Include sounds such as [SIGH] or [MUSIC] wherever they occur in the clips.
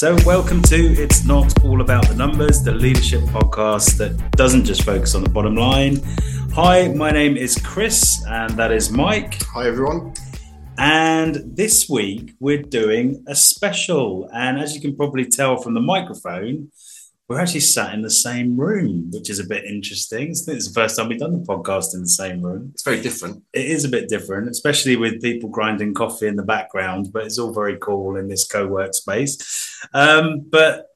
So, welcome to It's Not All About the Numbers, the leadership podcast that doesn't just focus on the bottom line. Hi, my name is Chris, and that is Mike. Hi, everyone. And this week we're doing a special. And as you can probably tell from the microphone, we're actually sat in the same room, which is a bit interesting. It's the first time we've done the podcast in the same room. It's very different. It is a bit different, especially with people grinding coffee in the background, but it's all very cool in this co work space. Um, but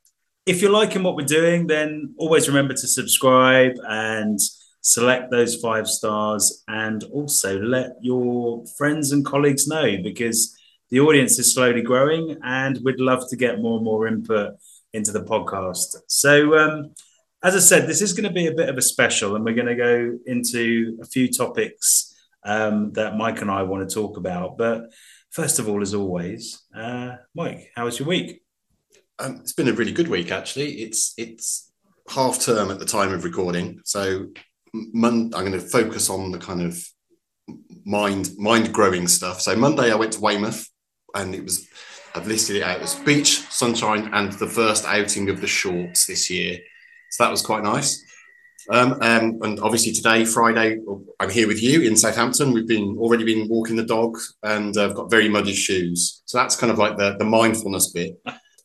if you're liking what we're doing, then always remember to subscribe and select those five stars and also let your friends and colleagues know because the audience is slowly growing and we'd love to get more and more input into the podcast. So, um, as I said, this is going to be a bit of a special, and we're going to go into a few topics um, that Mike and I want to talk about. But first of all, as always, uh, Mike, how was your week? Um, it's been a really good week, actually. It's it's half term at the time of recording, so mon- I'm going to focus on the kind of mind mind growing stuff. So Monday, I went to Weymouth, and it was I've listed it out as beach, sunshine, and the first outing of the shorts this year. So that was quite nice. Um, um, and obviously today, Friday, I'm here with you in Southampton. We've been already been walking the dog, and uh, I've got very muddy shoes. So that's kind of like the, the mindfulness bit.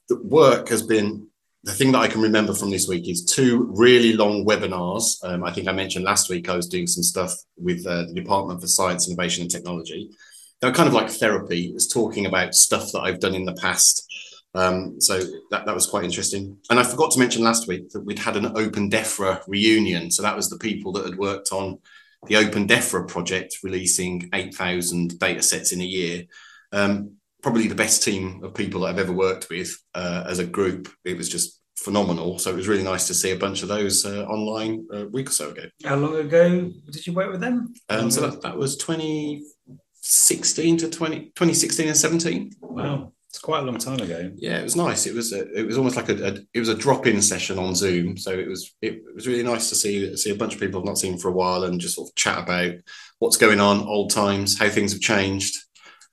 The work has been the thing that I can remember from this week is two really long webinars. Um, I think I mentioned last week I was doing some stuff with uh, the Department for Science, Innovation and Technology they're kind of like therapy. It's talking about stuff that I've done in the past. Um, so that, that was quite interesting. And I forgot to mention last week that we'd had an Open DEFRA reunion. So that was the people that had worked on the Open DEFRA project, releasing 8,000 data sets in a year. Um, probably the best team of people that I've ever worked with uh, as a group. It was just phenomenal. So it was really nice to see a bunch of those uh, online a week or so ago. How long ago did you work with them? Um, so that, that was 2016 to 20, 2016 and 17. Wow. It's quite a long time ago. Yeah, it was nice. It was a, it was almost like a, a it was a drop in session on Zoom. So it was it, it, was really nice to see see a bunch of people I've not seen for a while and just sort of chat about what's going on, old times, how things have changed,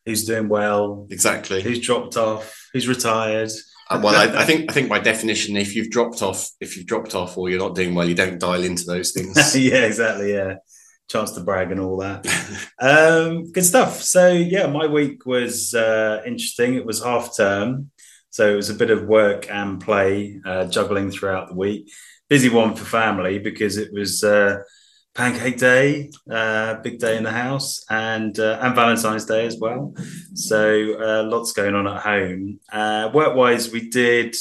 who's doing well, exactly, He's dropped off, He's retired. Uh, well, I, I, think I think by definition, if you've dropped off, if you've dropped off or you're not doing well, you don't dial into those things. [LAUGHS] yeah, exactly. Yeah chance to brag and all that. um, good stuff. So yeah, my week was uh, interesting. It was half term, so it was a bit of work and play, uh, juggling throughout the week. Busy one for family because it was uh, Pancake Day, uh, big day in the house, and uh, and Valentine's Day as well. So uh, lots going on at home. work wise, we did.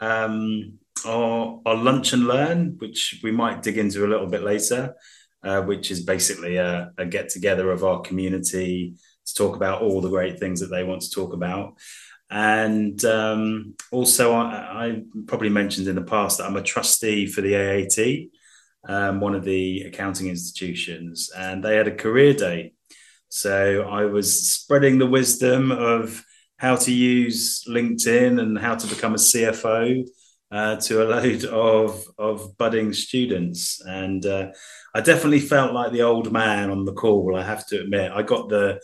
Um, our, our lunch and learn, which we might dig into a little bit later uh, which is basically a, a get together of our community to talk about all the great things that they want to talk about. And um, also, I, I, probably mentioned in the past that I'm a trustee for the AAT, um, one of the accounting institutions, and they had a career day. So I was spreading the wisdom of how to use LinkedIn and how to become a CFO uh, to a [LAUGHS] load of, of budding students. And uh, I definitely felt like the old man on the call. I have to admit, I got the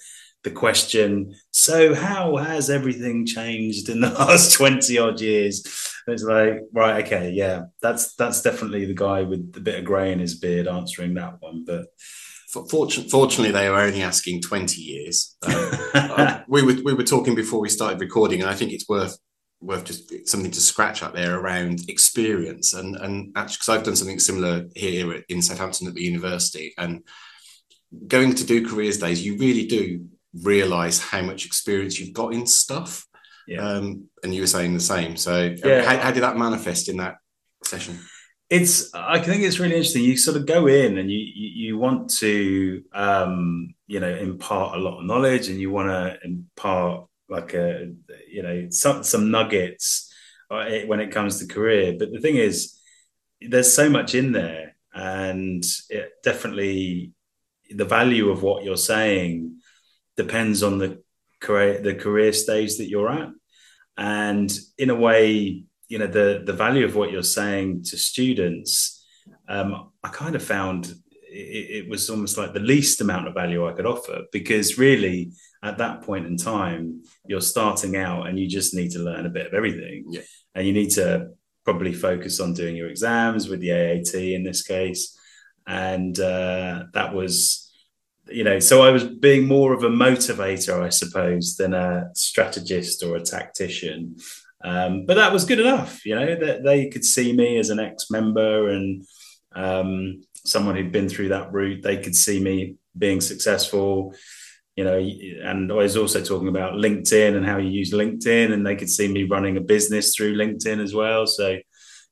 the question. So, how has everything changed in the [LAUGHS] last twenty odd years? it's like, right, okay, yeah, that's that's definitely the guy with the bit of grey in his beard answering that one. But Fortunately, fortunately, they were only asking 20 years. [LAUGHS] Uh, we, were, we were talking before we started recording, and I think it's worth worth just something to scratch up there around experience and and actually because I've done something similar here in Southampton at the university and going to do careers days you really do realize how much experience you've got in stuff yeah. Um, and you were saying the same so yeah. how, how did that manifest in that session it's i think it's really interesting you sort of go in and you you, you want to um you know impart a lot of knowledge and you want to impart like a you know some some nuggets uh, when it comes to career. But the thing is, there's so much in there, and it definitely the value of what you're saying depends on the career the career stage that you're at, and in a way, you know the the value of what you're saying to students. Um, I kind of found it, it, was almost like the least amount of value I could offer because really at that point in time you're starting out and you just need to learn a bit of everything yeah. and you need to probably focus on doing your exams with the AAT in this case and uh, that was you know so I was being more of a motivator I suppose than a strategist or a tactician um, but that was good enough you know that they could see me as an ex-member and um, someone who'd been through that route, they could see me being successful. You know, and I was also talking about LinkedIn and how you use LinkedIn, and they could see me running a business through LinkedIn as well. So,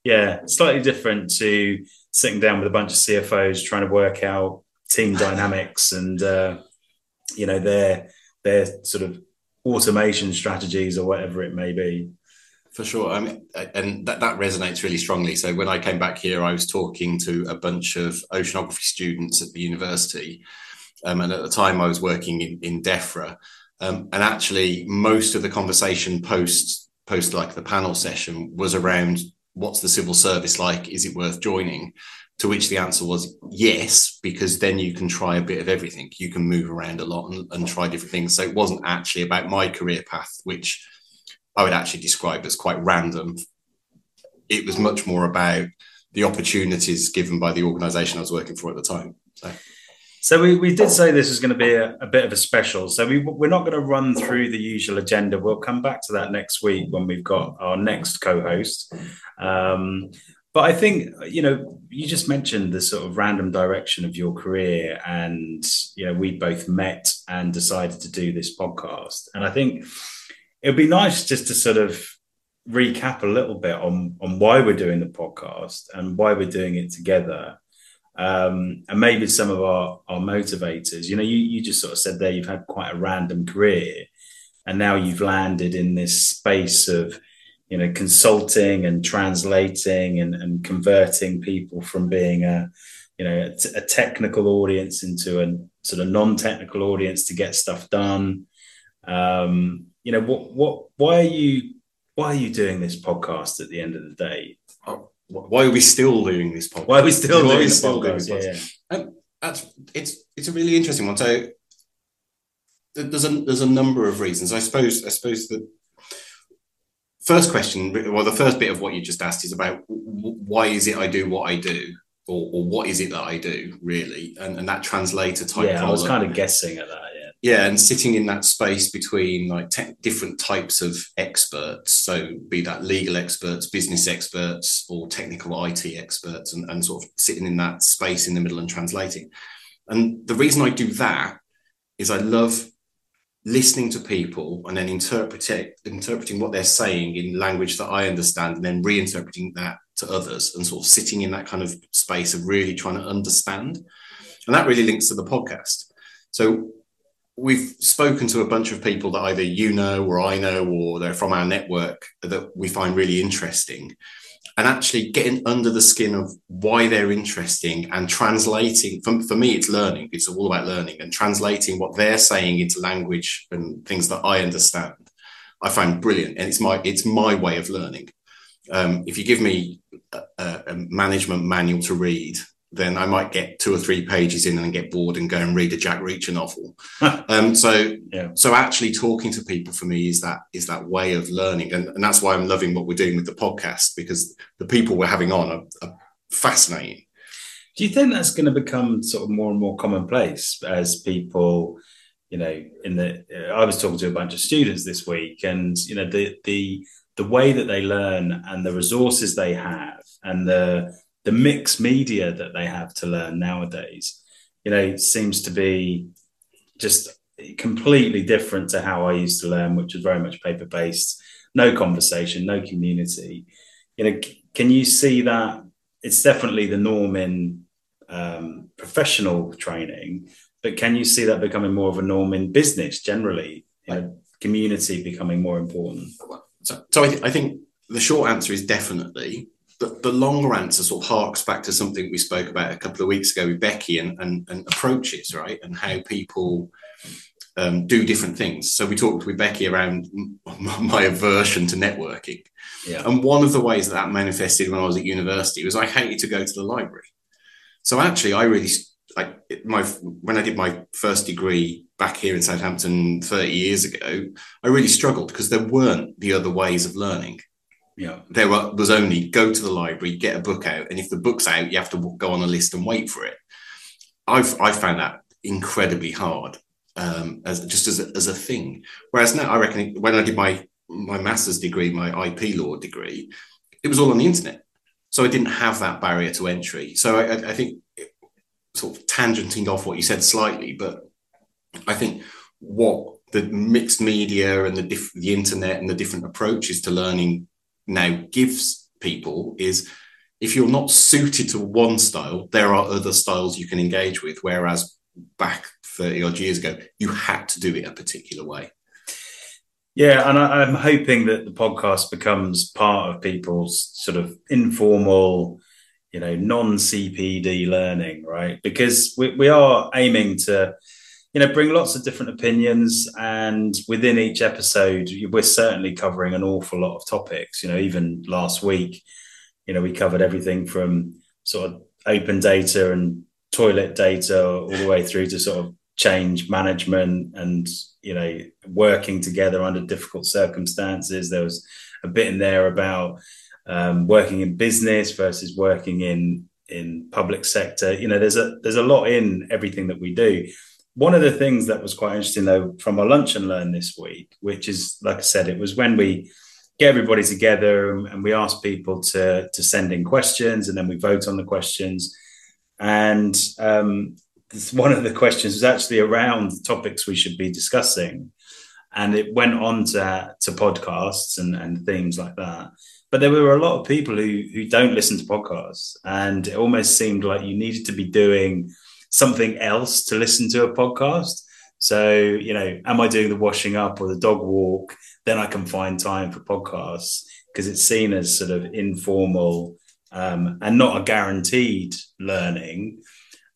yeah, slightly different to sitting down with a bunch of CFOs trying to work out team dynamics and uh, you know their their sort of automation strategies or whatever it may be for sure. I mean, and that, that resonates really strongly. So when I came back here, I was talking to a bunch of oceanography students at the university. Um, and at the time I was working in, in DEFRA. Um, and actually most of the conversation post, post like the panel session was around what's the civil service like? Is it worth joining? To which the answer was yes, because then you can try a bit of everything. You can move around a lot and, and try different things. So it wasn't actually about my career path, which I would actually describe as quite random. It was much more about the opportunities given by the organization I was working for at the time. So. So we, we did say this was going to be a, a bit of a special. So we, we're not going to run through the usual agenda. We'll come back to that next week when we've got our next co-host. Um, but I think you know you just mentioned the sort of random direction of your career, and you know we both met and decided to do this podcast. And I think it'd be nice just to sort of recap a little bit on on why we're doing the podcast and why we're doing it together um, and maybe some of our our motivators you know you, you just sort of said there you've had quite a random career and now you've landed in this space of you know consulting and translating and, and converting people from being a you know a, a technical audience into a sort of non-technical audience to get stuff done um, you know what what why are you why are you doing this podcast at the end of the day oh, why are we still doing this podcast why are we still doing we still podcast? Doing podcast? Yeah, yeah. Um, that's it's it's a really interesting one so there's a there's a number of reasons i suppose i suppose the first question well the first bit of what you just asked is about why is it i do what i do or, or what is it that i do really? And, and that translator type yeah i was kind of guessing at that yeah. Yeah, and sitting in that space between like te- different types of experts so be that legal experts business experts or technical it experts and, and sort of sitting in that space in the middle and translating. And the reason i do that is i love listening to people and then interpreting interpreting what they're saying in language that i understand and then reinterpreting that to others and sort of sitting in that kind of space of really trying to understand and that really links to the podcast so we've spoken to a bunch of people that either you know or I know or they're from our network that we find really interesting. And actually getting under the skin of why they're interesting and translating for, for me, it's learning. It's all about learning and translating what they're saying into language and things that I understand. I find brilliant. And it's my it's my way of learning. Um, if you give me a, a management manual to read, then I might get two or three pages in and get bored and go and read a Jack Reacher novel. um, so, yeah. so actually talking to people for me is that is that way of learning, and, and that's why I'm loving what we're doing with the podcast because the people we're having on are, are fascinating. Do you think that's going to become sort of more and more commonplace as people? You know, in the I was talking to a bunch of students this week, and you know the the the way that they learn and the resources they have and the the mixed media that they have to learn nowadays, you know, seems to be just completely different to how I used to learn, which was very much paper based, no conversation, no community. You know, can you see that it's definitely the norm in um, professional training, but can you see that becoming more of a norm in business generally? You know, community becoming more important. So, so I, th- I think the short answer is definitely the, the longer answer sort of harks back to something we spoke about a couple of weeks ago with Becky and, and, and approaches, right? And how people um, do different things. So we talked with Becky around my aversion to networking. Yeah. And one of the ways that, that manifested when I was at university was I hated to go to the library. So actually, I really like my when I did my first degree back here in Southampton 30 years ago, I really struggled because there weren't the other ways of learning. Yeah. There was only go to the library, get a book out, and if the book's out, you have to go on a list and wait for it. I've I found that incredibly hard um, as just as a, as a thing. Whereas now, I reckon when I did my my master's degree, my IP law degree, it was all on the internet, so I didn't have that barrier to entry. So I, I think sort of tangenting off what you said slightly, but I think what the mixed media and the diff- the internet and the different approaches to learning now gives people is if you're not suited to one style, there are other styles you can engage with. Whereas back 30 odd years ago, you had to do it a particular way. Yeah, and I, am hoping that the podcast becomes part of people's sort of informal, you know, non CPD learning, right? Because we, we are aiming to, you know, bring lots of different opinions. And within each episode, we're certainly covering an awful lot of topics. You know, even last week, you know, we covered everything from sort of open data and toilet data all the way through to sort of change management and you know working together under difficult circumstances there was a bit in there about um, working in business versus working in in public sector you know there's a there's a lot in everything that we do one of the things that was quite interesting though from our lunch and learn this week which is like i said it was when we get everybody together and, and we ask people to to send in questions and then we vote on the questions and um, one of the questions was actually around topics we should be discussing. And it went on to, to podcasts and, and themes like that. But there were a lot of people who, who don't listen to podcasts. And it almost seemed like you needed to be doing something else to listen to a podcast. So, you know, am I doing the washing up or the dog walk? Then I can find time for podcasts because it's seen as sort of informal um, and not a guaranteed learning.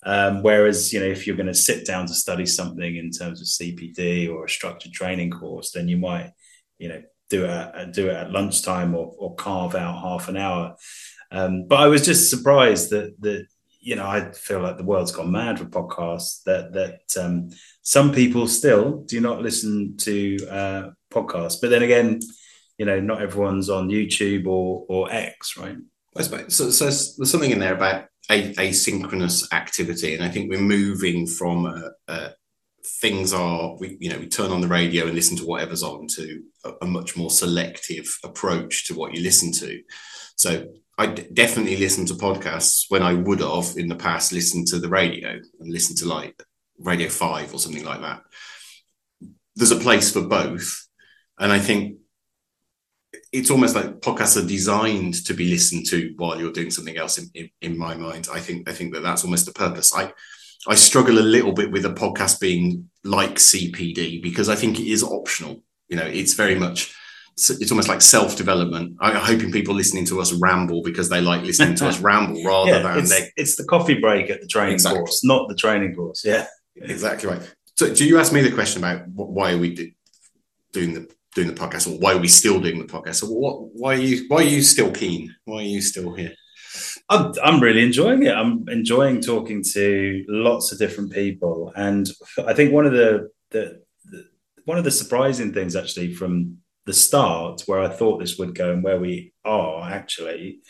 Um, whereas, you know, if you're going to sit down to study something in terms of CPD or a structured training course, then you might, you know, do it do it at lunchtime or, or carve out half an hour. Um, but I was just surprised that that you know I feel like the world's gone mad with podcasts. That that um, some people still do not listen to uh, podcasts, but then again, you know, not everyone's on YouTube or or X, right? I suppose so. So there's something in there about a, asynchronous activity, and I think we're moving from uh, uh, things are we you know we turn on the radio and listen to whatever's on to a, a much more selective approach to what you listen to. So I d- definitely listen to podcasts when I would have in the past listened to the radio and listened to like Radio Five or something like that. There's a place for both, and I think it's almost like podcasts are designed to be listened to while you're doing something else in, in, in, my mind. I think i think that that's almost the purpose. I i struggle a little bit with a podcast being like cpd because i think it is optional. You know it's very much it's almost like self-development i'm hoping people listening to us ramble because they like listening to us [LAUGHS] ramble rather yeah, than it's, they... it's the coffee break at the training exactly. course not the training course yeah exactly right so do you ask me the question about why are we do, doing the doing the podcast, or why are we still doing the podcast? So, what? Why are you? Why are you still keen? Why are you still here? I'm, I'm really enjoying it. I'm enjoying talking to lots of different people, and I think one of the, the, the one of the surprising things actually from the start, where I thought this would go and where we are actually,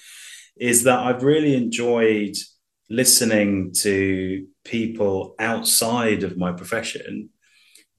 is that I've really enjoyed listening to people outside of my profession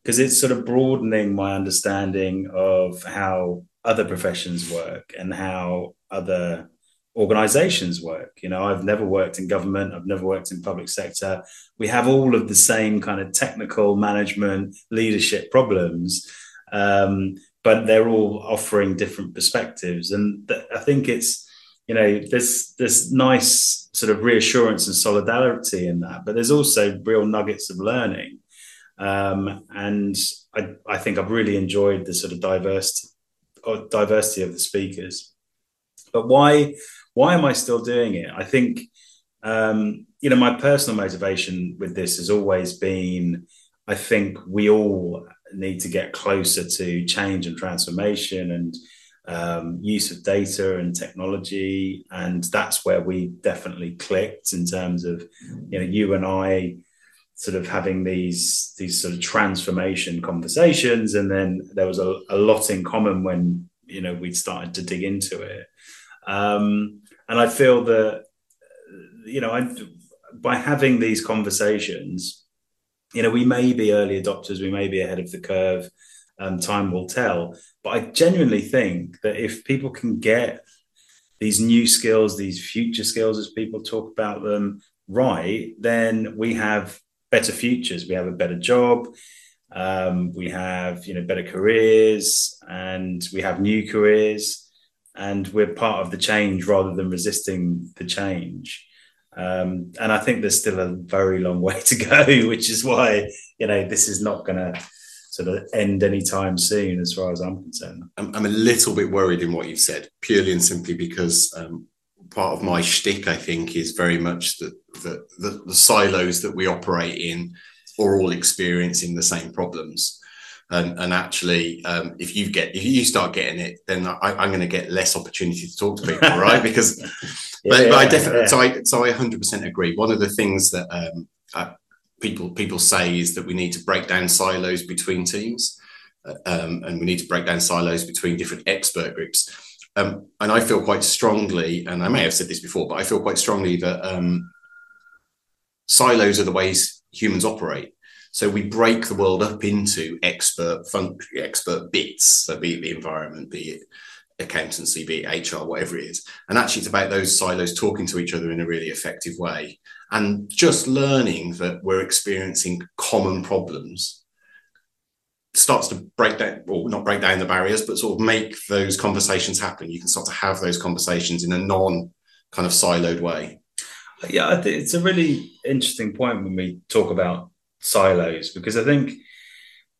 because it's sort of broadening my understanding of how other professions work and how other organizations work. You know i've never worked in government i've never worked in public sector. We have all of the same kind of technical management leadership problems. Um, but they're all offering different perspectives and th- i think it's you know there's this nice sort of reassurance and solidarity in that but there's also real nuggets of learning um, and I, I think I've really enjoyed the sort of diversity, uh, diversity of the speakers. But why why am I still doing it? I think um, you know my personal motivation with this has always been I think we all need to get closer to change and transformation and um, use of data and technology, and that's where we definitely clicked in terms of you know you and I sort of having these these sort of transformation conversations, and then there was a, a lot in common when you know we'd started to dig into it, um, and I feel that you know I, by having these conversations, you know we may be early adopters, we may be ahead of the curve um, time will tell. But I genuinely think that if people can get these new skills, these future skills, as people talk about them, right, then we have better futures. We have a better job. Um, we have you know better careers, and we have new careers, and we're part of the change rather than resisting the change. Um, and I think there's still a very long [LAUGHS] way to go, which is why you know this is not going to sort of end anytime soon, as far as I'm concerned. I'm, I'm, a little bit worried in what you've said, purely and simply because um, part of my shtick, I think, is very much that the, the, the, silos that we operate in are all experiencing the same problems. And, and actually, um, if you get if you start getting it, then I, am going to get less opportunity to talk to people, [LAUGHS] right? Because, yeah, but, but, I definitely, yeah. so I so I 100% agree. One of the things that um, I, people people say is that we need to break down silos between teams, uh, um, and we need to break down silos between different expert groups. Um, and I feel quite strongly, and I may have said this before, but I feel quite strongly that um, silos are the ways humans operate. So we break the world up into expert fun- expert bits, so be it the environment, be it accountancy, be it HR, whatever it is. And actually, it's about those silos talking to each other in a really effective way and just learning that we're experiencing common problems. Starts to break down or not break down the barriers but sort of make those conversations happen. You can start to have those conversations in a non kind of siloed way. Yeah I think it's a really interesting point when we talk about silos because i think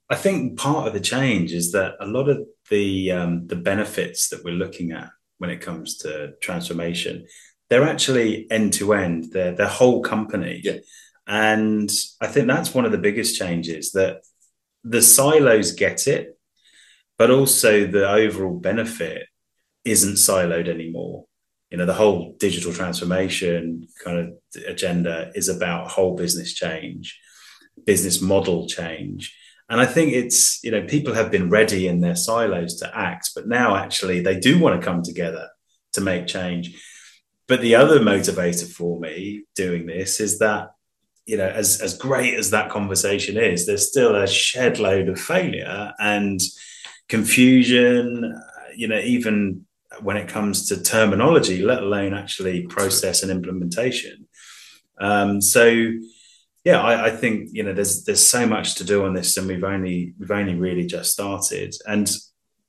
i think part of the change is that a lot of the um, the benefits that we're looking at when it comes to transformation they're actually end to end. They're their whole company. Yeah. And I think that's one of the biggest changes that the silos get it, but also the overall benefit isn't siloed anymore. You know, the whole digital transformation kind of agenda is about whole business change, business model change. And I think it's, you know, people have been ready in their silos to act, but now actually they do want to come together to make change. But the other motivator for me doing this is that, you know, as, as great as that conversation is, there's still a shed load of failure and confusion, you know, even when it comes to terminology, let alone actually process and implementation. Um, so, yeah, I, I, think you know there's there's so much to do on this, and we've only we've only really just started. And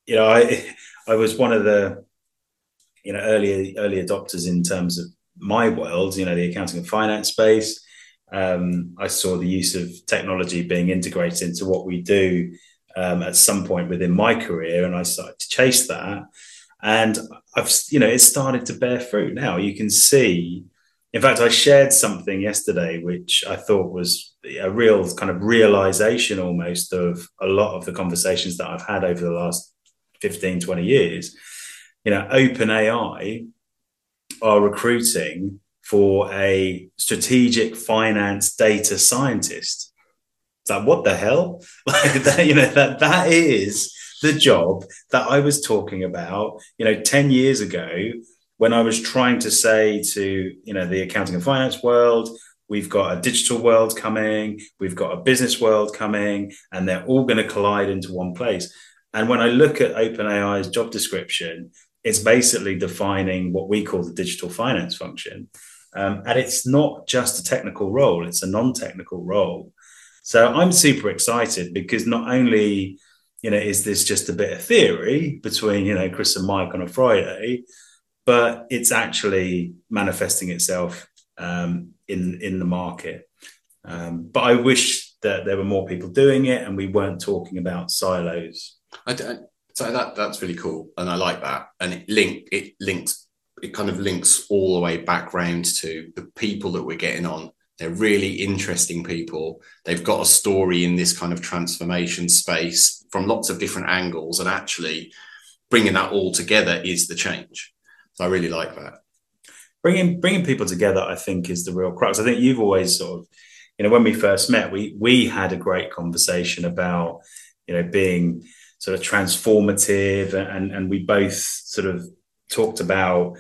you know, I I was one of the you know early early adopters in terms of my world, you know, the accounting and finance space. Um, I saw the use of technology being integrated into what we do um, at some point within my career, and I started to chase that. And I've, you know, it's started to bear fruit now. You can see. In fact, I shared something yesterday which I thought was a real kind of realization almost of a lot of the conversations that I've had over the last 15, 20 years you know, OpenAI are recruiting for a strategic finance data scientist. It's like, what the hell? [LAUGHS] Like that, you know, that that is the job that I was talking about, you know, 10 years ago when I was trying to say to, you know, the accounting and finance world, we've got a digital world coming, we've got a business world coming, and they're all going to collide into one place. And when I look at OpenAI's job description, it's basically defining what we call the digital finance function. Um, and it's not just a technical role, it's a non technical role. So I'm super excited because not only you know is this just a bit of theory between you know Chris and Mike on a Friday, but it's actually manifesting itself um, in in the market. Um, but I wish that there were more people doing it and we weren't talking about silos. I, so that that's really cool, and I like that. And it link it links it kind of links all the way back round to the people that we're getting on. They're really interesting people. They've got a story in this kind of transformation space from lots of different angles, and actually, bringing that all together is the change. I really like that. Bringing bringing people together, I think, is the real crux. I think you've always sort of, you know, when we first met, we we had a great conversation about, you know, being sort of transformative, and and we both sort of talked about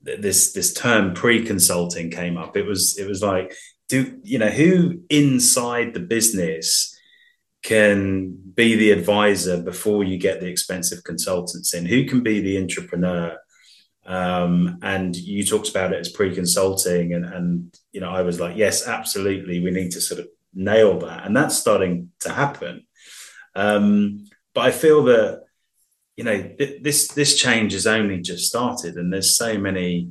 this this term pre-consulting came up. It was it was like, do you know who inside the business can be the advisor before you get the expensive consultants in? Who can be the entrepreneur? Um, and you talked about it as pre-consulting, and, and you know, I was like, yes, absolutely, we need to sort of nail that, and that's starting to happen. Um, but I feel that you know th- this this change has only just started, and there's so many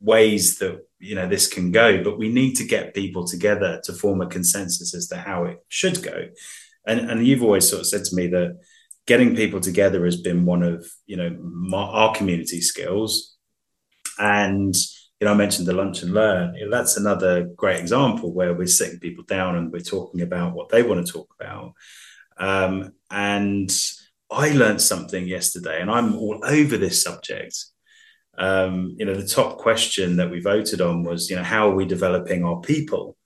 ways that you know this can go but we need to get people together to form a consensus as to how it should go and and you've always sort of said to me that getting people together has been one of you know my, our community skills. And you know i mentioned the lunch and learn. That's another great example where we're sitting people down and we're talking about what they want to talk about. Um, and i learned something yesterday and i'm all over this subject. Um, you know, the top question that we voted on was, you know, how are we developing our people?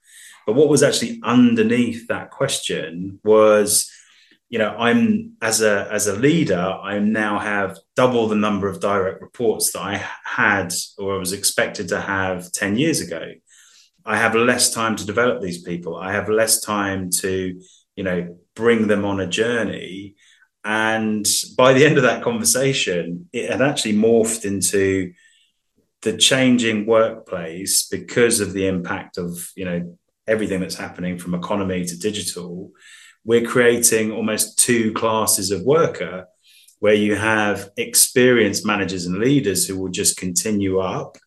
But what was actually underneath that question was, you know, I'm as a as a leader, I now have double the number of direct reports that I had or was expected to have 10 years ago. I have less time to develop these people. I have less time to, you know, bring them on a journey and by the end of that conversation, it had actually morphed into the changing workplace because of the impact of you know everything that's happening from economy to digital. We're creating almost two classes of worker where you have experienced managers and leaders who will just continue up,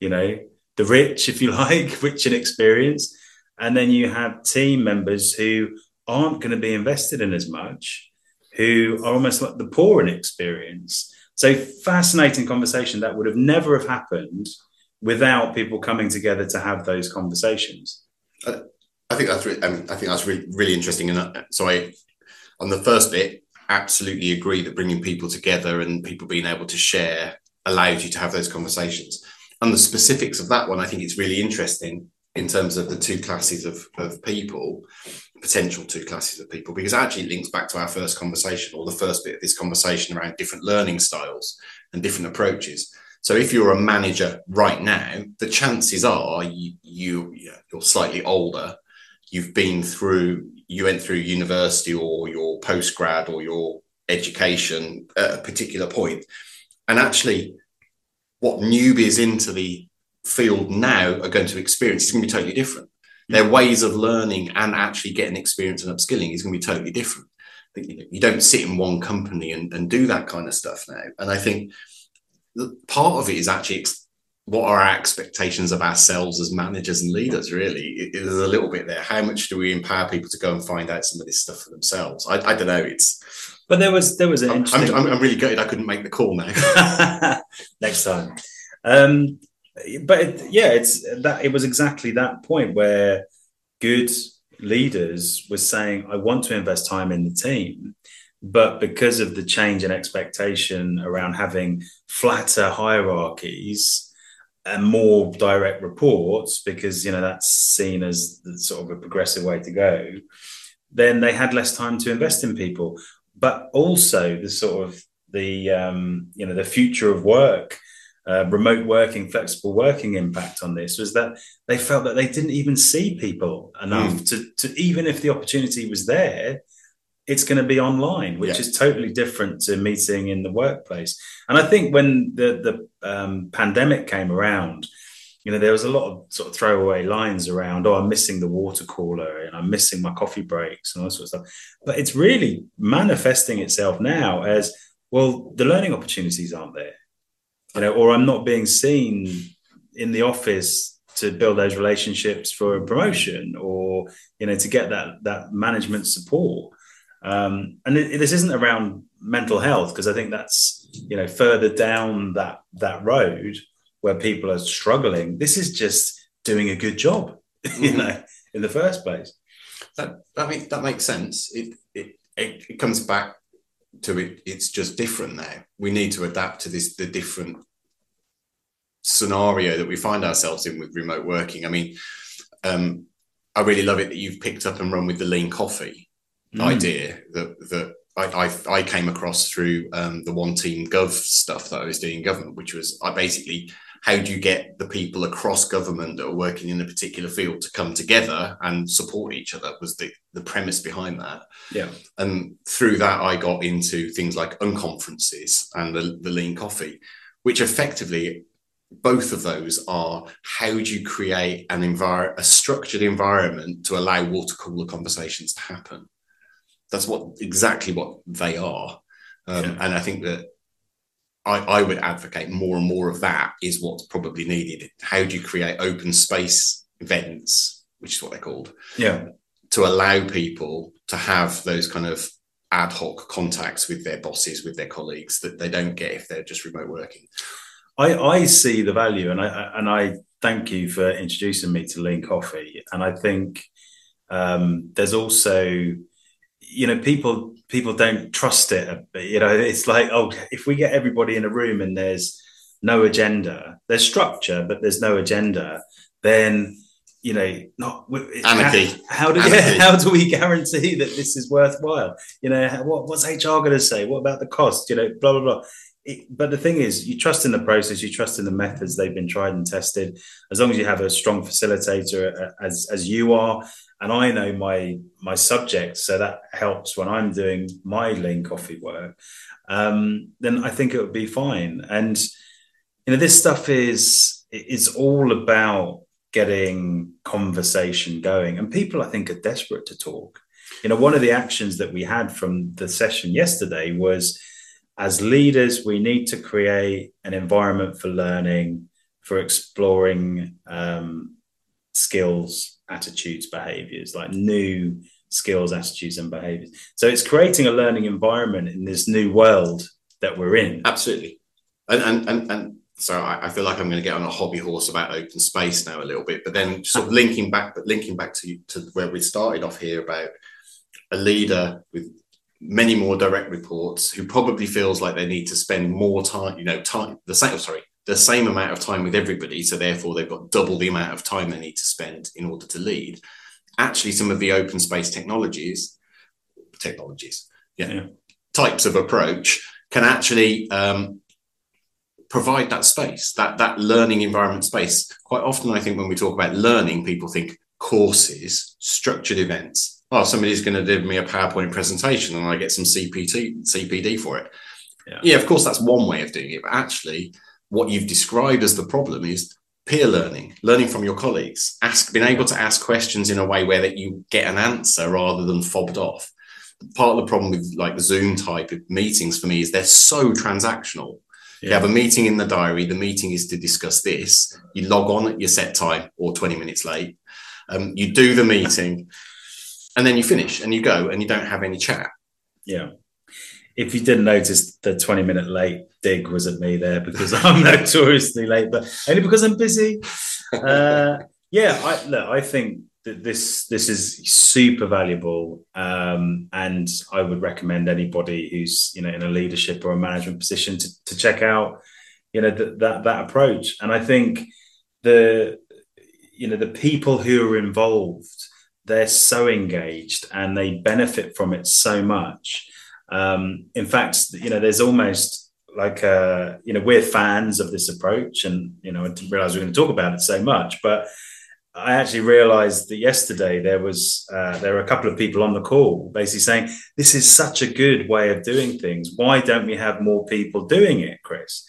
you know, the rich, if you [LAUGHS] like, rich in experience. And then you have team members who aren't going to be invested in as much who are almost like the poor in experience. So fascinating conversation that would have never have happened without people coming together to have those conversations. Uh, I, think that's really, I, mean, I think that's really really interesting. And uh, so I, on the first bit, absolutely agree that bringing people together and people being able to share allows you to have those conversations. And the specifics of that one, I think it's really interesting in terms of the two classes of, of people potential two classes of people because actually it links back to our first conversation or the first bit of this conversation around different learning styles and different approaches. So if you're a manager right now, the chances are you, you you're slightly older, you've been through you went through university or your postgrad or your education at a particular point, and actually what newbies into the field now are going to experience is going to be totally different their mm. ways of learning and actually getting experience and upskilling is going to be totally different. You don't sit in one company and, and do that kind of stuff now. And I think part of it is actually what are our expectations of ourselves as managers and leaders really? There's a little bit there. How much do we empower people to go and find out some of this stuff for themselves? I, I don't know. It's but there was there was an I'm, interesting... I'm, I'm, really gutted i couldn't make the call now. [LAUGHS] Next time. Um, but it, yeah, it's that it was exactly that point where good leaders were saying, I want to invest time in the team. But because of the change in expectation around having flatter hierarchies and more direct reports, because you know that's seen as the sort of a progressive way to go, then they had less time to invest in people. But also the sort of the um, you know the future of work uh, remote working, flexible working impact on this was that they felt that they didn't even see people enough mm. to, to, even if the opportunity was there, it's going to be online, which yeah. is totally different to meeting in the workplace. And I think when the the um, pandemic came around, you know, there was a lot of sort of throwaway lines around, oh, I'm missing the water cooler and I'm missing my coffee breaks and all sort of stuff. But it's really manifesting itself now as well, the learning opportunities aren't there you know, or I'm not being seen in the office to build those relationships for a promotion or you know to get that that management support um, and it, this isn't around mental health because i think that's you know further down that that road where people are struggling this is just doing a good job [LAUGHS] you mm-hmm. know in the first place that that, make, that makes sense it, it it comes back to it. It's just different now. We need to adapt to this the different scenario that we find ourselves in with remote working. I mean, um, I really love it that you've picked up and run with the lean coffee mm. idea that that I, I, I, came across through um, the one team gov stuff that I was doing in government, which was I basically how do you get the people across government that are working in a particular field to come together and support each other was the, the premise behind that. Yeah. And through that, I got into things like unconferences and the, the lean coffee, which effectively both of those are how do you create an environment, a structured environment to allow water cooler conversations to happen. That's what exactly what they are, um, yeah. and I think that I, I, would advocate more and more of that is what's probably needed. How do you create open space events, which is what they're called? Yeah, to allow people to have those kind of ad hoc contacts with their bosses, with their colleagues that they don't get if they're just remote working. I, I see the value, and I and I thank you for introducing me to Lean Coffee. And I think um, there's also, you know, people people don't trust it. You know, it's like, oh, if we get everybody in a room and there's no agenda, there's structure, but there's no agenda, then you know, not anarchy. How, how do [LAUGHS] how do we guarantee that this is worthwhile? You know, what, what's HR going to say? What about the cost? You know, blah blah blah it, but the thing is, you trust in the process, you trust in the methods they've been tried and tested. As long as you have a strong facilitator, uh, as as you are, and I know my my subject, so that helps when I'm doing my lean coffee work. Um, then I think it would be fine. And you know, this stuff is is all about getting conversation going, and people I think are desperate to talk. You know, one of the actions that we had from the session yesterday was as leaders, we need to create an environment for learning, for exploring um, skills, attitudes, behaviors, like new skills, attitudes, and behaviors. So it's creating a learning environment in this new world that we're in. Absolutely. And, and, and, and so I, I, feel like I'm going to get on a hobby horse about open space now a little bit, but then sort of [LAUGHS] linking back, but linking back to, to where we started off here about a leader with many more direct reports who probably feels like they need to spend more time, you know, time the same sorry, the same amount of time with everybody. So therefore they've got double the amount of time they need to spend in order to lead. Actually, some of the open space technologies, technologies, yeah, yeah. types of approach can actually um, provide that space, that that learning environment space. Quite often, I think when we talk about learning, people think courses, structured events, oh, somebody's going to give me a PowerPoint presentation and I get some CPT, CPD for it. Yeah. yeah, of course, that's one way of doing it. But actually, what you've described as the problem is peer learning, learning from your colleagues, ask, being able to ask questions in a way where that you get an answer rather than fobbed off. Part of the problem with like the Zoom type of meetings for me is they're so transactional. Yeah. You have a meeting in the diary. The meeting is to discuss this. You log on at your set time or 20 minutes late. Um, you do the meeting and then you finish and you go and you don't have any chat. Yeah. If you didn't notice, the 20 minute late dig was at me there because [LAUGHS] I'm notoriously late, but only because I'm busy. Uh, yeah, I, look, I think that this this is super valuable, um, and I would recommend anybody who's you know in a leadership or a management position to, to check out you know th- that that approach. And I think the you know the people who are involved they're so engaged and they benefit from it so much. Um, in fact, you know, there's almost like a, you know, we're fans of this approach, and you know, I didn't realize we are going to talk about it so much, but I actually realized that yesterday there was uh, there were a couple of people on the call basically saying this is such a good way of doing things. Why don't we have more people doing it, Chris?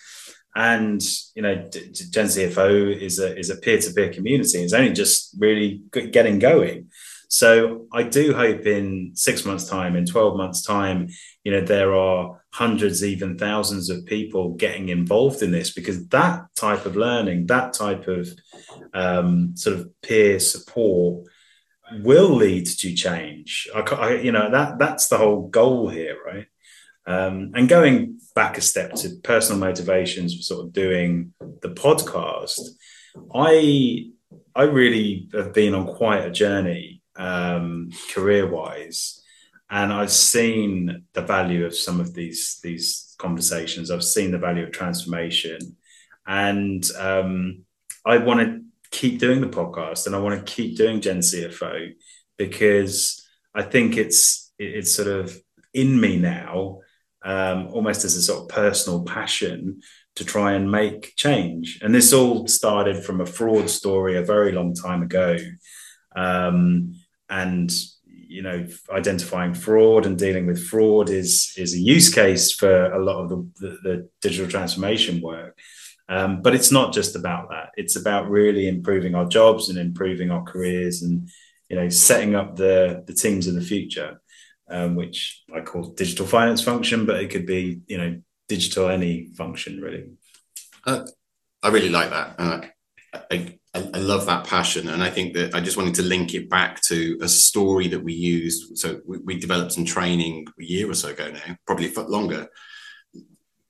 And you know, Gen CFO is a is a peer to peer community. It's only just really getting going. So I do hope in six months' time, in 12 months' time, you know, there are hundreds, even thousands of people getting involved in this because that type of learning, that type of um, sort of peer support will lead to change. I, I, you know, that that's the whole goal here, right? Um, and going back a step to personal motivations for sort of doing the podcast, I I really have been on quite a journey um, career wise. and I've seen the value of some of these these conversations. I've seen the value of transformation, and um, I want to keep doing the podcast, and I want to keep doing Gen CFO because I think it's it's sort of in me now, um, almost as a sort of personal passion to try and make change. And this all started from a fraud story a very long time ago. Um, and you know, identifying fraud and dealing with fraud is is a use case for a lot of the, the, the digital transformation work. Um, but it's not just about that. It's about really improving our jobs and improving our careers and you know setting up the the teams of the future, um, which I call digital finance function, but it could be you know digital any function really. Uh, I really like that. Uh, I, I, love that passion, and I think that I just wanted to link it back to a story that we used. So we, we developed some training a year or so ago now, probably for longer,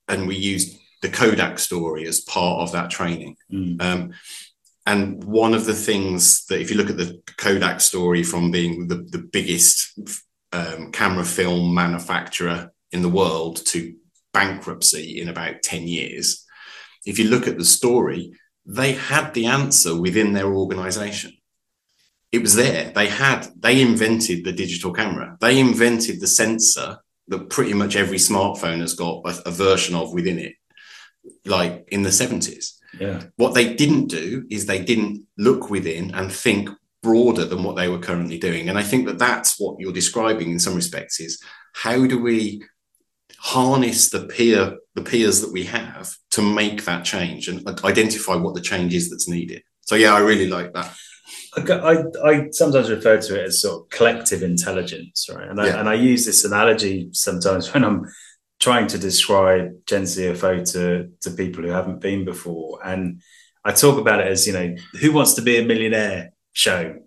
and we used the Kodak story as part of that training. Mm. Um, and one of the things that, if you look at the Kodak story from being the, the biggest um, camera film manufacturer in the world to bankruptcy in about 10 years, if you look at the story, they had the answer within their organization. It was there. They had, they invented the digital camera. They invented the sensor that pretty much every smartphone has got a, a version of within it, like in the 70s. Yeah. What they didn't do is they didn't look within and think broader than what they were currently doing. And I think that that's what you're describing in some respects is how do we harness the peer the peers that we have to make that change and identify what the change is that's needed so yeah i really like that I, I sometimes refer to it as sort of collective intelligence, right? And I, yeah. and I use this analogy sometimes when I'm trying to describe Gen CFO to, to people who haven't been before. And I talk about it as, you know, who wants to be a millionaire show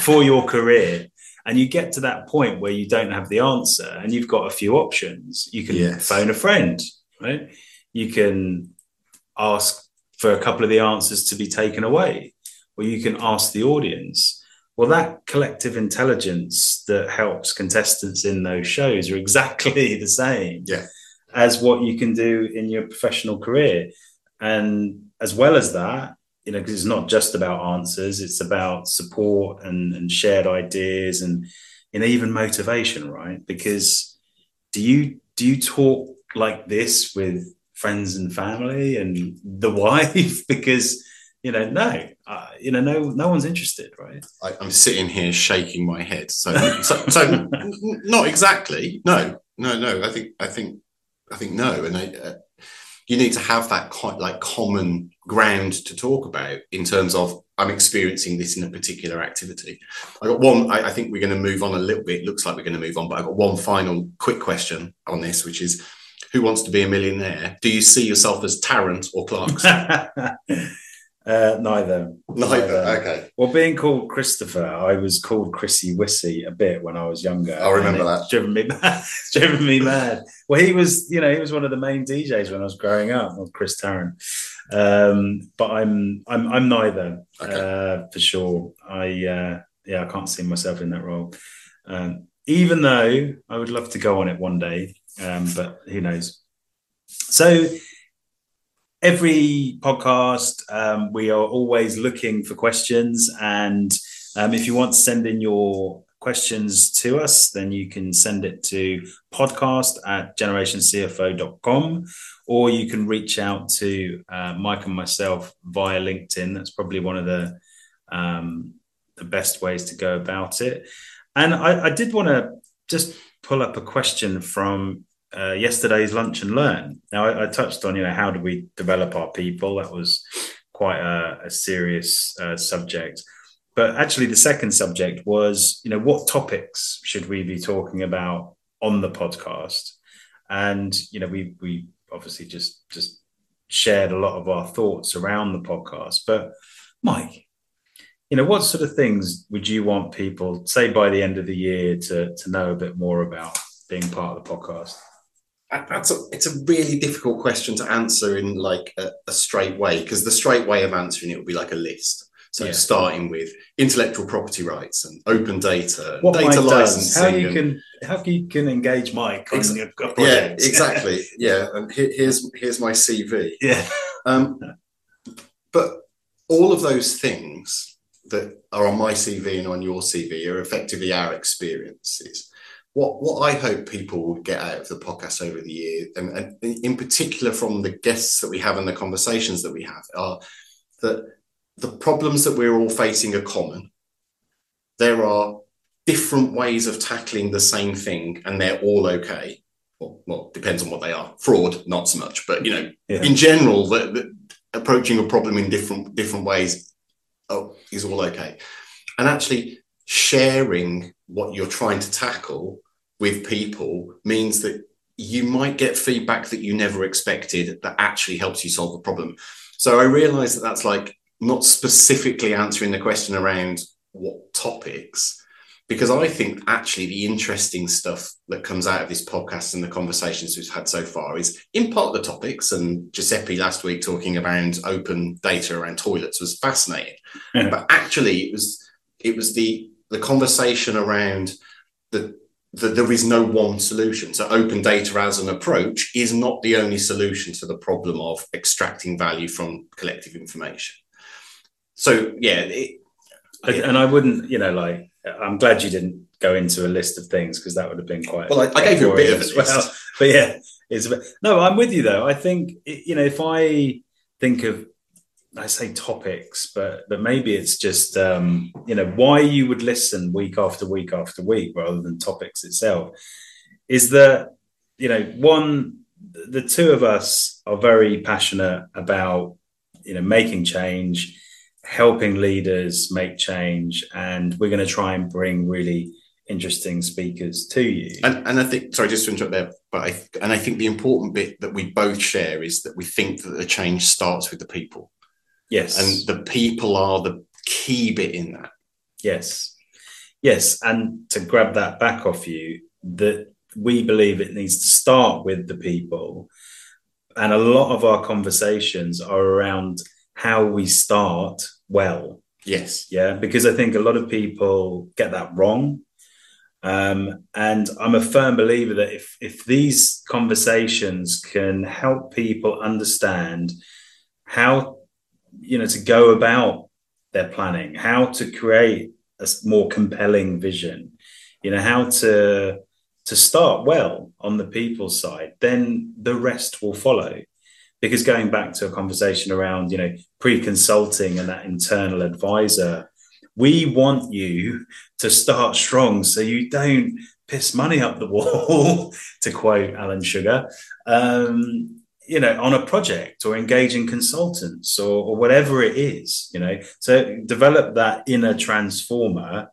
for your career? And you get to that point where you don't have the answer and you've got a few options you can yes. phone a friend right you can ask for a couple of the answers to be taken away or you can ask the audience well that collective intelligence that helps contestants in those shows are exactly [LAUGHS] the same yeah. as what you can do in your professional career and as well as that you know, because it's not just about answers, it's about support and, and shared ideas and know even motivation, right? Because do you do you talk like this with friends and family and the [LAUGHS] wife? because you know, no, uh, you know, no, no one's interested, right? I, am sitting here shaking my head. So, so, so, not exactly. No, no, no. I think, I think, I think no. And I, uh, you need to have that quite like common ground to talk about in terms of I'm experiencing this in a particular activity. I got one. I, I think we're going to move on a little bit. Looks like we're going to move on, but I've got one final quick question on this, which is, who wants to be a millionaire? Do you see yourself as Tarrant or Clark's? [LAUGHS] Uh, neither. neither. Okay. Well, being called Christopher, I was called Chrissy Wissy a bit when I was younger. I remember that. Driven me [LAUGHS] mad. driven me mad. Well, he was, you know, he was one of the main DJs when I was growing up. Well, Chris Tarrant. Um, but I'm, I'm, I'm neither okay. uh, for sure. I, uh, yeah, I can't see myself in that role. Um, even though I would love to go on it one day, um, but who knows? So every podcast, um, we are always looking for questions. And um, if you want to send in your questions to us, then you can send it to podcast at generationcfo.com or you can reach out to uh, Mike and myself via LinkedIn. That's probably one of the, um, the best ways to go about it. And I, I did want to just pull up a question from uh, yesterday's lunch and learn. Now, I, I, touched on, you know, how do we develop our people? That was quite a, a serious uh, subject. But actually, the second subject was, you know, what topics should we be talking about on the podcast? And you know, we we obviously just just shared a lot of our thoughts around the podcast. But Mike, you know, what sort of things would you want people, say, by the end of the year, to to know a bit more about being part of the podcast? That's a, it's a really difficult question to answer in like a, a straight way because the straight way of answering it would be like a list. So Yeah. starting with intellectual property rights and open data, what data Mike does, licensing. how you can how you can engage Mike on Ex- your yeah, [LAUGHS] exactly. Yeah, and here, here's here's my CV. yeah, Um, but all of those things that are on my CV and on your CV are effectively our experiences. What what I hope people will get out of the podcast over the year, and, and in particular from the guests that we have and the conversations that we have, are that the problems that we're all facing are common. There are different ways of tackling the same thing, and they're all okay. Well, well depends on what they are. Fraud, not so much, but you know, Yeah. in general, that that approaching a problem in different different ways oh, is all okay. And actually, sharing what you're trying to tackle with people means that you might get feedback that you never expected that actually helps you solve the problem. So I realize that that's like not specifically answering the question around what topics, because I think actually the interesting stuff that comes out of this podcast and the conversations we've had so far is in part the topics. And Giuseppe last week talking about open data around toilets was fascinating, Yeah. but actually it was it was the the conversation around the that there is no one solution. So open data as an approach is not the only solution to the problem of extracting value from collective information. So yeah, it, And- and I wouldn't, you know, like I'm glad you didn't go into a list of things because that would have been quite. well, I, I gave you a bit of as well. [LAUGHS] But yeah, it's a bit, no. I'm with you though. I think you know if I think of I say topics, but but maybe it's just um, you know why you would listen week after week after week rather than topics itself is that you know one the two of us are very passionate about you know making change helping leaders make change and we're going to try and bring really interesting speakers to you. And, and I think, sorry, just to interrupt there, but I, and I think the important bit that we both share is that we think that the change starts with the people, yes and the people are the key bit in that. Yes. Yes. And to grab that back off you, that we believe it needs to start with the people. And a lot of our conversations are around how we start well. Yes, Yeah. Because I think a lot of people get that wrong. Um, and I'm a firm believer that if, if these conversations can help people understand how, you know, to go about their planning, how to create a more compelling vision, you know, how to to start well on the people side, then the rest will follow. Because going back to a conversation around, you know, pre-consulting and that internal advisor, we want you to start strong so you don't piss money up the wall, [LAUGHS] to quote Alan Sugar. Um, you know, on a project or engaging consultants or, or whatever it is, you know. So develop that inner transformer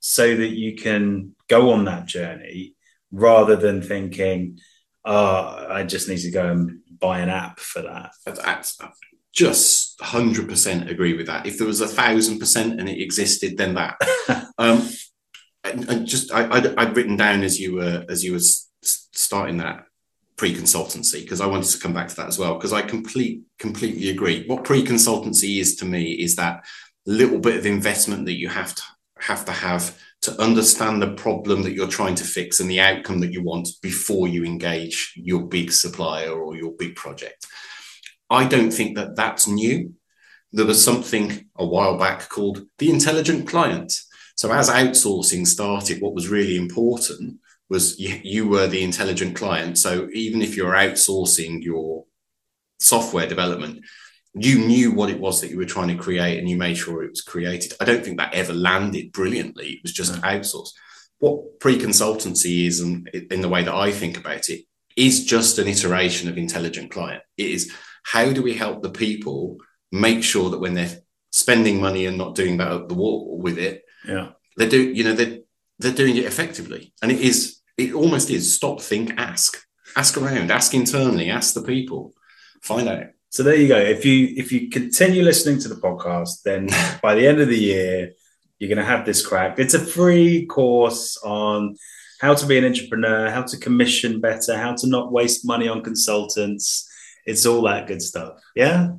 so that you can go on that journey rather than thinking, oh, I just need to go and buy an app for that. that's just hundred percent agree with that. If there was a thousand percent and it existed, then that. [LAUGHS] um, and, just I, I'd, I'd written down as you were as you were starting that pre-consultancy because I wanted to come back to that as well because I complete completely agree. What pre-consultancy is to me is that little bit of investment that you have to have to have to understand the problem that you're trying to fix and the outcome that you want before you engage your big supplier or your big project. I don't think that that's new. There was something a while back called the intelligent client. So as outsourcing started, what was really important was you, you were the intelligent client. So even if you're outsourcing your software development, you knew what it was that you were trying to create and you made sure it was created. I don't think that ever landed brilliantly. It was just No. outsourced. What pre-consultancy is, and in the way that I think about it, is just an iteration of intelligent client. It is how do we help the people make sure that when they're spending money and not doing that up the wall with it, Yeah. they're doing, you know, they're they're doing it effectively. And it is, it almost is stop, think, ask. Ask around, ask internally, ask the people, find out. So there you go. If you if you continue listening to the podcast, then [LAUGHS] by the end of the year, you're going to have this cracked. It's a free course on how to be an entrepreneur, how to commission better, how to not waste money on consultants. It's all that good stuff. Yeah.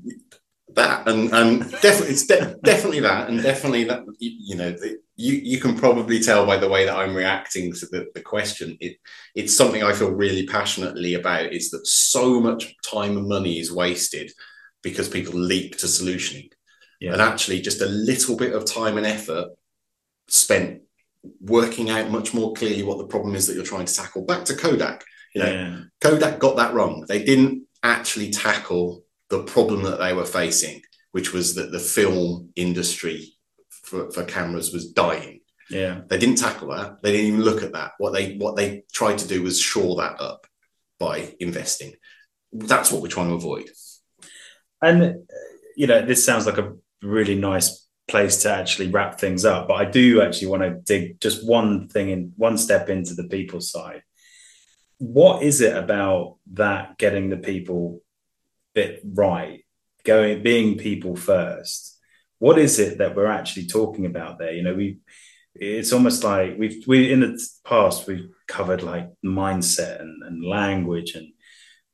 That and and definitely it's de- definitely that and definitely that you, you know the, you you can probably tell by the way that I'm reacting to the, the question it it's something I feel really passionately about is that so much time and money is wasted because people leap to solutioning yeah. and actually just a little bit of time and effort spent working out much more clearly what the problem is that you're trying to tackle back to Kodak you know yeah. Kodak got that wrong they didn't actually tackle the problem that they were facing, which was that the film industry for, for cameras was dying. Yeah. They didn't tackle that. They didn't even look at that. What they what they tried to do was shore that up by investing. That's what we're trying to avoid. And you know, this sounds like a really nice place to actually wrap things up. But I do actually want to dig just one thing in one step into the people side. What is it about that getting the people bit right, going being people first. What is it that we're actually talking about there? You know, we it's almost like we've we in the past we've covered like mindset and, and language and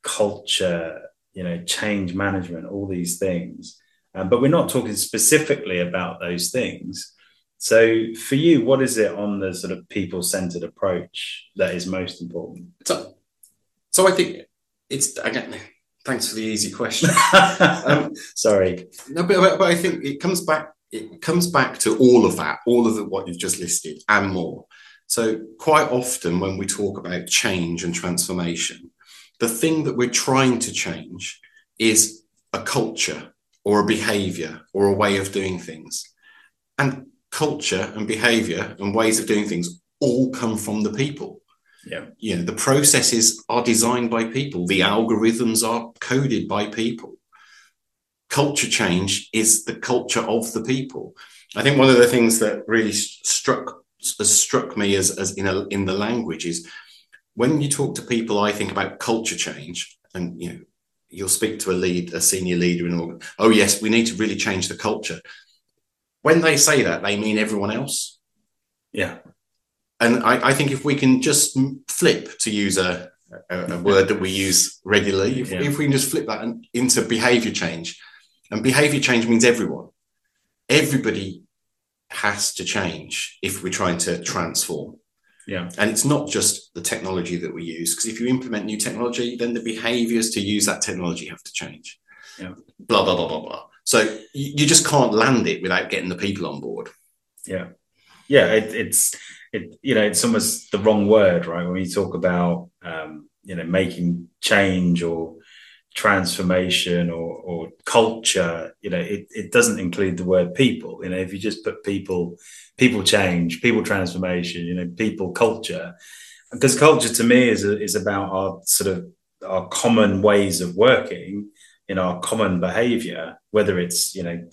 culture, you know, change management, all these things. Um, but we're not talking specifically about those things. So, for you, what is it on the sort of people centered approach that is most important? So, so I think it's again Thanks for the easy question. [LAUGHS] um, Sorry. No, but, but I think it comes back. It comes back to all of that, all of the, what you've just listed, and more. So quite often when we talk about change and transformation, the thing that we're trying to change is a culture or a behavior or a way of doing things. And culture and behavior and ways of doing things all come from the people. Yeah. You know, the processes are designed by people, the algorithms are coded by people. Culture change is the culture of the people. I think one of the things that really struck struck me as, as in, a, in the language is when you talk to people, I think about culture change, and you know, you'll speak to a lead, a senior leader in organ. Oh yes, we need to really change the culture. When they say that, they mean everyone else. Yeah. And I, I think if we can just flip, to use a, a, a word that we use regularly, if, yeah. if we can just flip that into behavior change, and behavior change means everyone, everybody has to change if we're trying to transform. Yeah. And it's not just the technology that we use, because if you implement new technology, then the behaviors to use that technology have to change. Yeah. Blah, blah, blah, blah, blah. So you just can't land it without getting the people on board. Yeah. Yeah. It, it's, it you know it's almost the wrong word right? When you talk about um, you know making change or transformation or, or culture you know it, it doesn't include the word people. You know if you just put people people change people transformation you know people culture because culture to me is, is about our sort of our common ways of working in our common behavior whether it's you know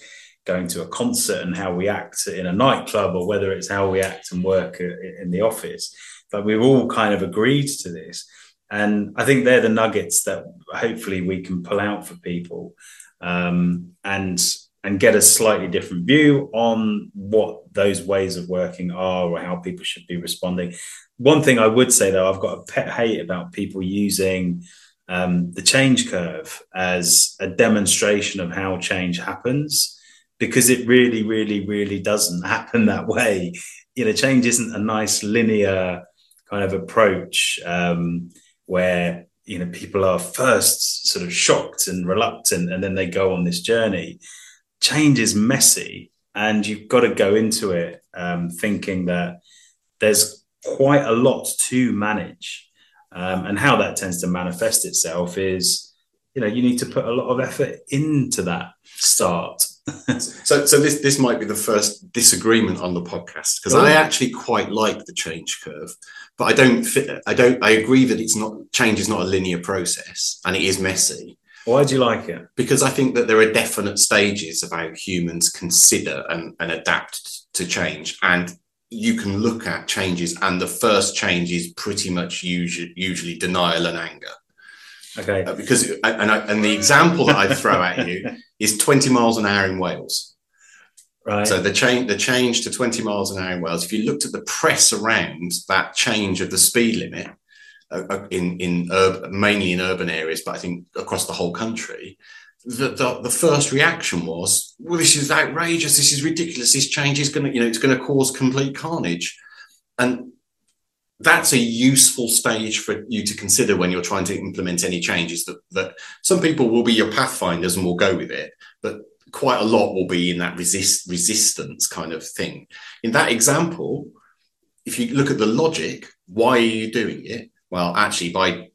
going to a concert and how we act in a nightclub or whether it's how we act and work in the office. But we've all kind of agreed to this. And I think they're the nuggets that hopefully we can pull out for people um, and and get a slightly different view on what those ways of working are or how people should be responding. One thing I would say though, I've got a pet hate about people using um, the change curve as a demonstration of how change happens because it really, really, really doesn't happen that way. You know, change isn't a nice linear kind of approach um, where you know people are first sort of shocked and reluctant, and then they go on this journey. Change is messy, and you've got to go into it um, thinking that there's quite a lot to manage, um, and how that tends to manifest itself is, you know, you need to put a lot of effort into that start so, so this this might be the first disagreement on the podcast because I actually quite like the change curve, but I don't fit. I don't. I agree that it's not change is not a linear process and it is messy. Why do you like it? Because I think that there are definite stages of how humans consider and, and adapt to change, and you can look at changes, and the first change is pretty much usually, usually denial and anger. Okay. Uh, because and I, and the example that I throw at you [LAUGHS] is 20 miles an hour in Wales. Right. So the change the change to 20 miles an hour in Wales. If you looked at the press around that change of the speed limit uh, uh in in urban, mainly in urban areas, but I think across the whole country, the, the, the first reaction was, well, this is outrageous. This is ridiculous. This change is going to, you know, it's going to cause complete carnage. And that's a useful stage for you to consider when you're trying to implement any changes that, that some people will be your pathfinders and will go with it, but quite a lot will be in that resist resistance kind of thing. In that example, if you look at the logic, why are you doing it? Well, actually, by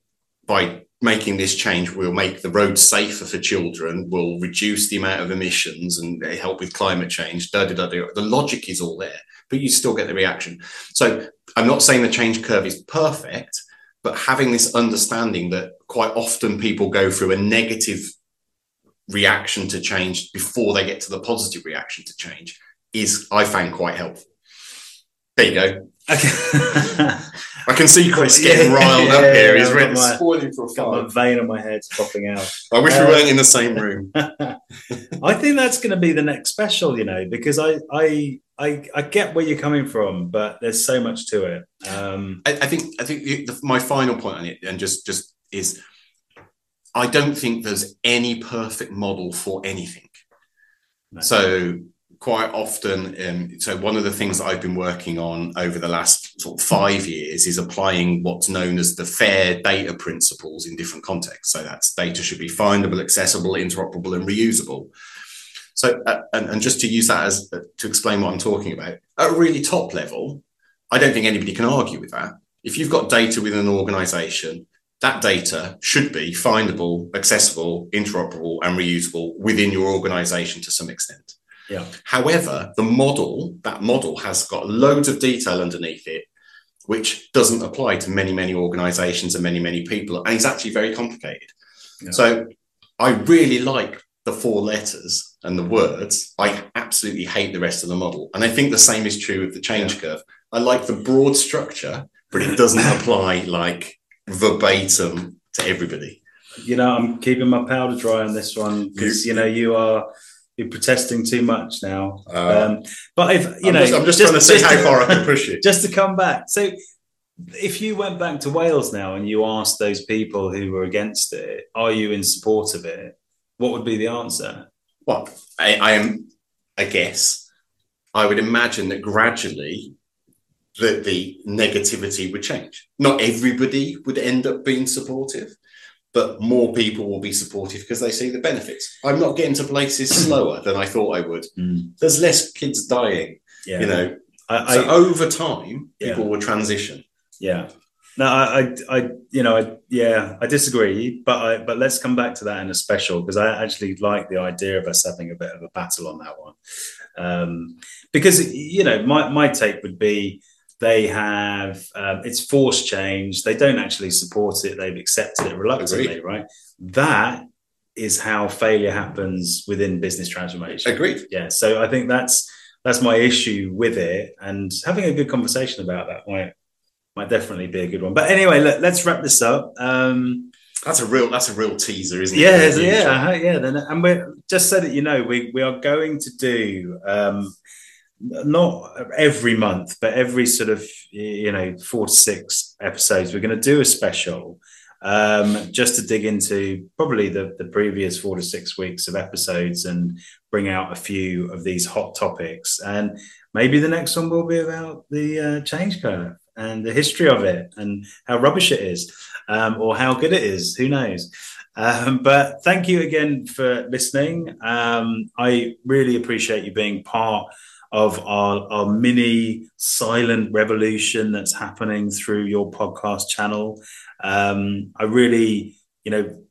by making this change we'll make the roads safer for children, will reduce the amount of emissions and help with climate change. Da, da, da, da. The logic is all there, but you still get the reaction. So I'm not saying the change curve is perfect, but having this understanding that quite often people go through a negative reaction to change before they get to the positive reaction to change is, I find, quite helpful. There you go. Okay. I can see Chris getting yeah, riled yeah, up here. He's really spoiling for a got My vein on my head's popping out. I wish we weren't in the same room. [LAUGHS] I think that's going to be the next special, you know, because I, I, I, I get where you're coming from, but there's so much to it. Um, I, I, think, I think the, my final point on it, and just, just is, I don't think there's any perfect model for anything. No. So quite often, um, so one of the things that I've been working on over the last sort of five years is applying what's known as the fair data principles in different contexts. So that's data should be findable, accessible, interoperable, and reusable. So, uh, and, and, just to use that as uh, to explain what I'm talking about, at a really top level, I don't think anybody can argue with that. If you've got data within an organization, that data should be findable, accessible, interoperable, and reusable within your organization to some extent. Yeah. However, the model, that model has got loads of detail underneath it, which doesn't apply to many, many organizations and many, many people. And it's actually very complicated. Yeah. So I really like the four letters and the words. I absolutely hate the rest of the model. And I think the same is true of the change yeah. curve. I like the broad structure, but it doesn't [LAUGHS] apply like verbatim to everybody. You know, I'm keeping my powder dry on this one because you know you are you're protesting too much now. Uh, um, but if you I'm know, just, I'm just, just trying to see how far I [LAUGHS] can push it. Just to come back, so if you went back to Wales now and you asked those people who were against it, "Are you in support of it?" What would be the answer? Well, I, I am. I guess I would imagine that gradually that the negativity would change. Not everybody would end up being supportive, but more people will be supportive because they see the benefits. I'm not getting to places [CLEARS THROAT] slower than I thought I would. Mm. There's less kids dying. Yeah. You know, I, so I, over time, yeah. people will transition. Yeah. No, I, I, you know, I, yeah, I disagree, but I, but let's come back to that in a special because I actually like the idea of us having a bit of a battle on that one, um, because you know, my my take would be they have um, it's forced change. They don't actually support it. They've accepted it reluctantly, Agreed. right? That is how failure happens within business transformation. Agreed. Yeah. So I think that's that's my issue with it, and having a good conversation about that might might definitely be a good one. But anyway, let, us wrap this up. Um, that's a real that's a real teaser, isn't yeah, it? Yeah, yeah, yeah. Then, and we're just so that you know, we we are going to do um, not every month, but every sort of you know four to six episodes, we're going to do a special um, just to dig into probably the, the previous four to six weeks of episodes and bring out a few of these hot topics. And maybe the next one will be about the uh, change curve and the history of it and how rubbish it is um, or how good it is. Who knows? Um, but thank you again for listening. Um, I really appreciate you being part of our, our mini silent revolution that's happening through your podcast channel. Um, I really, you know,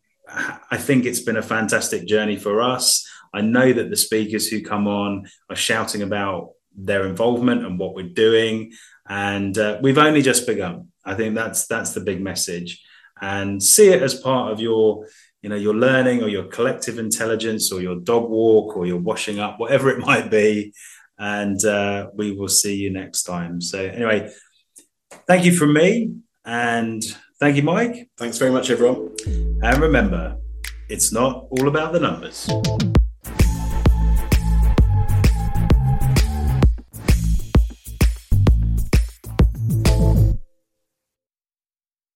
I think it's been a fantastic journey for us. I know that the speakers who come on are shouting about their involvement and what we're doing, and uh, we've only just begun. I think that's that's the big message, and see it as part of your you know your learning or your collective intelligence or your dog walk or your washing up whatever it [LAUGHS] might be and uh, we will see you next time. So, anyway, thank you from me, and thank you, Mike. Thanks very much, everyone. And remember, it's not all about the numbers.